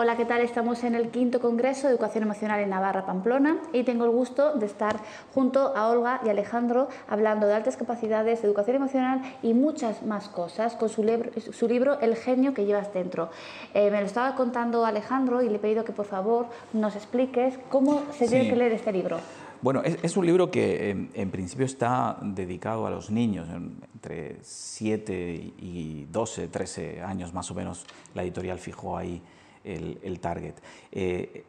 Hola, ¿qué tal? Estamos en el quinto Congreso de Educación Emocional en Navarra, Pamplona, y tengo el gusto de estar junto a Olga y Alejandro hablando de altas capacidades, de educación emocional y muchas más cosas con su, libro El genio que llevas dentro. Eh, me lo estaba contando Alejandro y le he pedido que por favor nos expliques cómo se tiene que leer este libro. Bueno, es, un libro que en, principio está dedicado a los niños, entre 7 y 12, 13 años más o menos, la editorial fijó ahí el, target. Eh,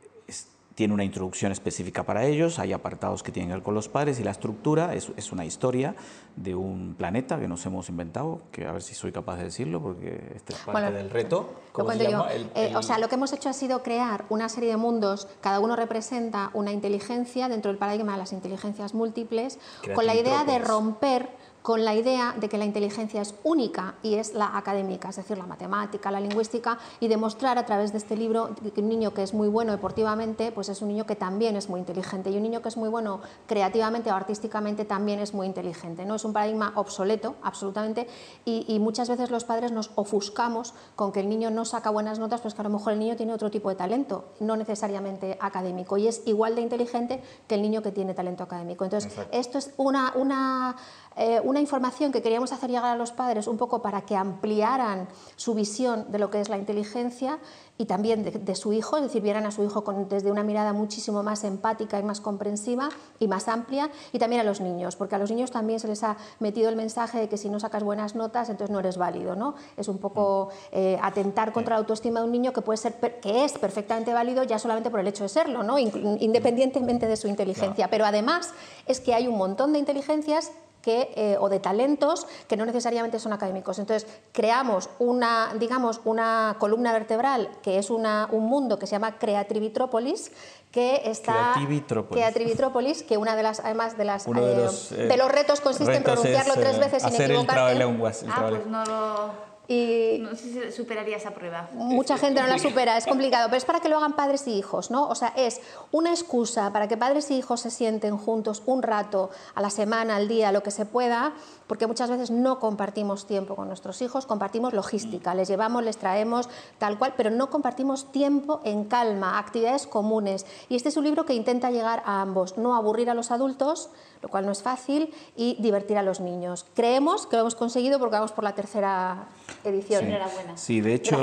tiene una introducción específica para ellos, hay apartados que tienen que ver con los padres y la estructura es, es, una historia de un planeta que nos hemos inventado, que a ver si soy capaz de decirlo porque este es parte del reto. ¿Cómo se llama? Eh, o sea, lo que hemos hecho ha sido crear una serie de mundos, cada uno representa una inteligencia dentro del paradigma de las inteligencias múltiples, con la idea de romper con la idea de que la inteligencia es única y es la académica, es decir, la matemática, la lingüística, y demostrar a través de este libro que un niño que es muy bueno deportivamente, pues es un niño que también es muy inteligente, y un niño que es muy bueno creativamente o artísticamente también es muy inteligente. ¿no? Es un paradigma obsoleto, absolutamente, y, muchas veces los padres nos ofuscamos con que el niño no saca buenas notas, pues que a lo mejor el niño tiene otro tipo de talento, no necesariamente académico, y es igual de inteligente que el niño que tiene talento académico. Entonces, esto es una, una eh, una información que queríamos hacer llegar a los padres un poco para que ampliaran su visión de lo que es la inteligencia y también de, su hijo, es decir, vieran a su hijo desde una mirada muchísimo más empática y más comprensiva y más amplia, y también a los niños, porque a los niños también se les ha metido el mensaje de que si no sacas buenas notas, entonces no eres válido, ¿no? Es un poco eh, atentar contra la autoestima de un niño que puede ser que es perfectamente válido ya solamente por el hecho de serlo, ¿no? Independientemente de su inteligencia, pero además es que hay un montón de inteligencias que, eh, o de talentos que no necesariamente son académicos. Entonces, creamos una, digamos, una columna vertebral que es una, un mundo que se llama Creativitrópolis, que está Creativitrópolis, que una de las además de las de, eh, los, eh, de, los, retos consiste en pronunciarlo tres veces sin equivocarte. El ah, pues no lo y no sé si superaría esa prueba. Mucha gente no la supera, es complicado, pero es para que lo hagan padres y hijos, ¿no? O sea, es una excusa para que padres y hijos se sienten juntos un rato a la semana, al día, lo que se pueda, porque muchas veces no compartimos tiempo con nuestros hijos, compartimos logística, les llevamos, les traemos, tal cual, pero no compartimos tiempo en calma, actividades comunes. Y este es un libro que intenta llegar a ambos, no aburrir a los adultos, lo cual no es fácil, y divertir a los niños. Creemos que lo hemos conseguido porque vamos por la tercera edición. Sí, Enhorabuena. Sí, de hecho,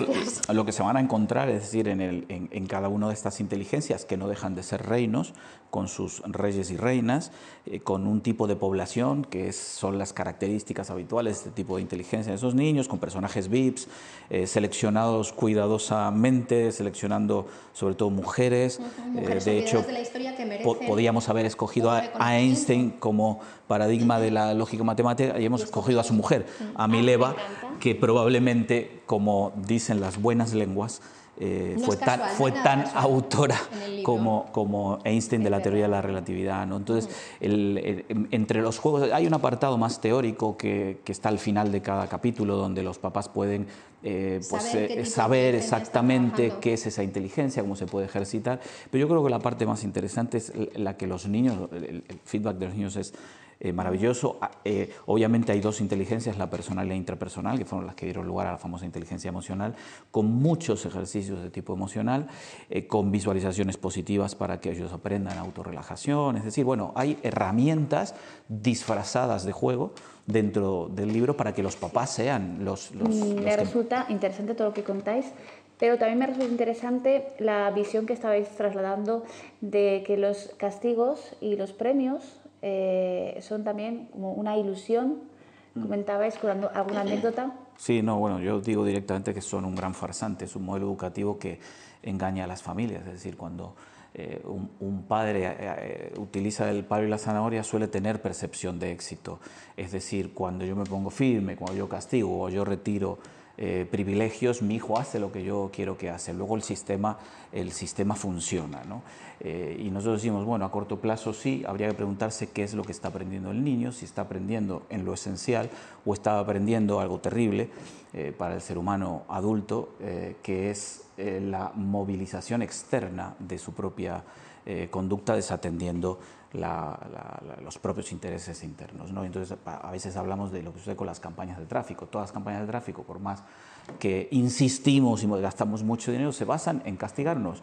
lo que se van a encontrar, es decir, en, el, en, cada una de estas inteligencias, que no dejan de ser reinos, con sus reyes y reinas, eh, con un tipo de población que son las características habituales de este tipo de inteligencia de esos niños, con personajes VIPs, eh, seleccionados cuidadosamente, seleccionando sobre todo mujeres. Eh, de hecho, podíamos haber escogido a, Einstein como paradigma de la lógica matemática y hemos escogido a su mujer, a ah, Mileva, que probablemente, como dicen las buenas lenguas, eh, fue, tan, fue tan autora como, como Einstein de la teoría de la relatividad. ¿no? Entonces, entre los juegos hay un apartado más teórico que, que, está al final de cada capítulo donde los papás pueden eh, pues, saber, eh, exactamente qué es esa inteligencia, cómo se puede ejercitar. Pero yo creo que la parte más interesante es la que los niños, el feedback de los niños es eh, maravilloso. Ah, eh, obviamente hay dos inteligencias, la personal y la intrapersonal, que fueron las que dieron lugar a la famosa inteligencia emocional, con muchos ejercicios de tipo emocional, eh, con visualizaciones positivas para que ellos aprendan autorrelajación. Es decir, bueno, hay herramientas disfrazadas de juego dentro del libro para que los papás sean los... los me resulta interesante todo lo que contáis, pero también me resulta interesante la visión que estabais trasladando de que los castigos y los premios eh, son también como una ilusión. Mm. Comentabais con alguna anécdota. Sí, no, bueno, yo digo directamente que son un gran farsante, es un modelo educativo que engaña a las familias, es decir, cuando eh, un, padre eh, utiliza el palo y la zanahoria suele tener percepción de éxito, es decir, cuando yo me pongo firme, cuando yo castigo o yo retiro eh, privilegios, mi hijo hace lo que yo quiero que hace. Luego el sistema, el sistema funciona. ¿no? Eh, y nosotros decimos, bueno, a corto plazo sí, habría que preguntarse qué es lo que está aprendiendo el niño, si está aprendiendo en lo esencial o está aprendiendo algo terrible eh, para el ser humano adulto, que es la movilización externa de su propia conducta desatendiendo los propios intereses internos. ¿no? Entonces, a veces hablamos de lo que sucede con las campañas de tráfico. Todas las campañas de tráfico, por más que insistimos y gastamos mucho dinero, se basan en castigarnos.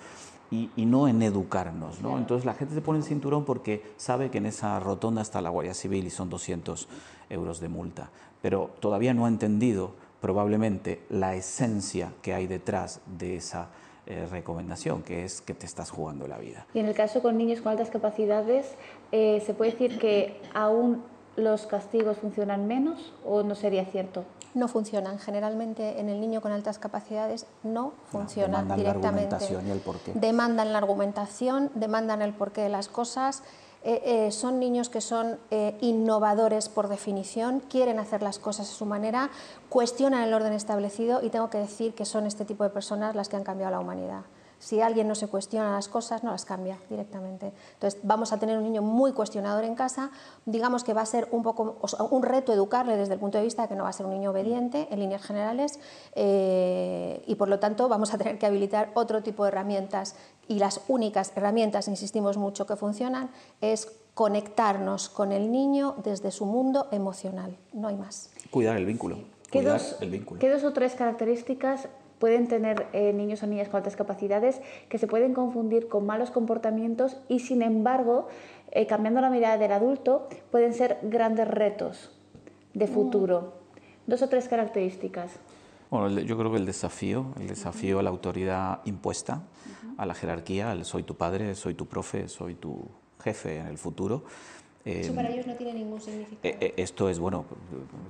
Y, no en educarnos. ¿no? Entonces la gente se pone el cinturón porque sabe que en esa rotonda está la Guardia Civil y son 200 euros de multa. Pero todavía no ha entendido probablemente la esencia que hay detrás de esa eh, recomendación, que es que te estás jugando la vida. Y en el caso con niños con altas capacidades, eh, ¿se puede decir que aún los castigos funcionan menos o no sería cierto? No funcionan. Generalmente en el niño con altas capacidades no funcionan directamente. La argumentación y el porqué. Demandan la argumentación, demandan el porqué de las cosas eh, eh, son niños que son eh, innovadores por definición, quieren hacer las cosas a su manera, cuestionan el orden establecido y tengo que decir que son este tipo de personas las que han cambiado la humanidad. Si alguien no se cuestiona las cosas, no las cambia directamente. Entonces, vamos a tener un niño muy cuestionador en casa. Digamos que va a ser un, poco, un reto educarle desde el punto de vista de que no va a ser un niño obediente en líneas generales y, por lo tanto, vamos a tener que habilitar otro tipo de herramientas y las únicas herramientas, insistimos mucho, que funcionan es conectarnos con el niño desde su mundo emocional, no hay más. Cuidar el vínculo. ¿Qué, dos, ¿Qué dos o tres características pueden tener eh, niños o niñas con altas capacidades que se pueden confundir con malos comportamientos y sin embargo, eh, cambiando la mirada del adulto, pueden ser grandes retos de futuro? Dos o tres características. Bueno, yo creo que el desafío, el desafío a la autoridad impuesta, a la jerarquía, al soy tu padre, soy tu profe, soy tu jefe en el futuro, eso em, para ellos no tiene ningún significado. Eh, eh, esto es, bueno,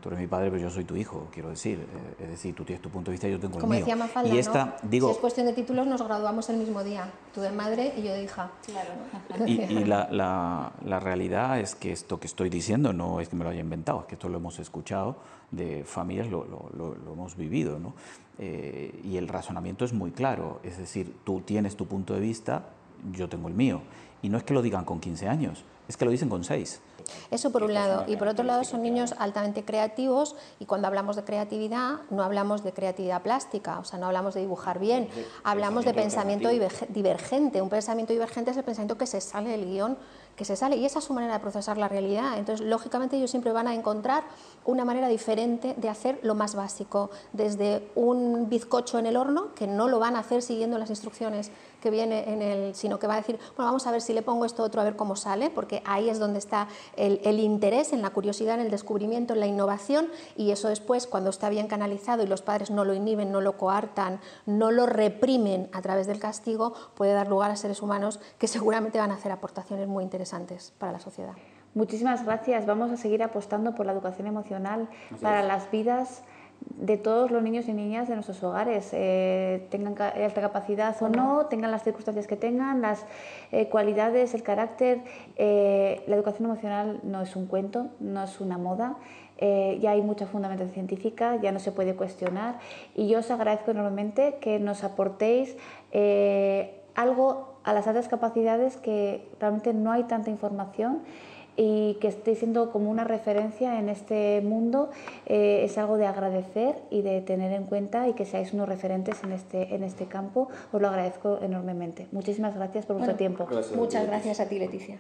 tú eres mi padre, pero yo soy tu hijo, quiero decir. Eh, es decir, tú tienes tu punto de vista y yo tengo Como el mío. Decía Mafalda, y esta, digo, si es cuestión de títulos, nos graduamos el mismo día. Tú de madre y yo de hija. Claro. Y, y la, la, la, realidad es que esto que estoy diciendo no es que me lo haya inventado, es que esto lo hemos escuchado de familias, lo, lo, lo, hemos vivido. ¿no? y el razonamiento es muy claro. Es decir, tú tienes tu punto de vista, yo tengo el mío. Y no es que lo digan con 15 años, es que lo dicen con 6. Eso por un lado. Y por otro lado son niños altamente creativos y cuando hablamos de creatividad no hablamos de creatividad plástica, o sea, no hablamos de dibujar bien, hablamos de pensamiento divergente. Un pensamiento divergente es el pensamiento que se sale del guion que se sale y esa es su manera de procesar la realidad. Entonces, lógicamente, ellos siempre van a encontrar una manera diferente de hacer lo más básico, desde un bizcocho en el horno, que no lo van a hacer siguiendo las instrucciones que viene en el, sino que va a decir, bueno, vamos a ver si le pongo esto otro a ver cómo sale, porque ahí es donde está el, el interés, en la curiosidad, en el descubrimiento, en la innovación, y eso después, cuando está bien canalizado y los padres no lo inhiben, no lo coartan, no lo reprimen a través del castigo, puede dar lugar a seres humanos que seguramente van a hacer aportaciones muy interesantes para la sociedad. Muchísimas gracias. Vamos a seguir apostando por la educación emocional para las vidas de todos los niños y niñas de nuestros hogares, eh, tengan alta capacidad o no, tengan las circunstancias que tengan, las eh, cualidades, el carácter. Eh, la educación emocional no es un cuento, no es una moda. ya hay mucha fundamentación científica, ya no se puede cuestionar y yo os agradezco enormemente que nos aportéis algo a las altas capacidades que realmente no hay tanta información y que esté siendo como una referencia en este mundo eh, es algo de agradecer y de tener en cuenta y que seáis unos referentes en este, en este campo. Os lo agradezco enormemente. Muchísimas gracias por vuestro tiempo. Muchas gracias a ti, Leticia.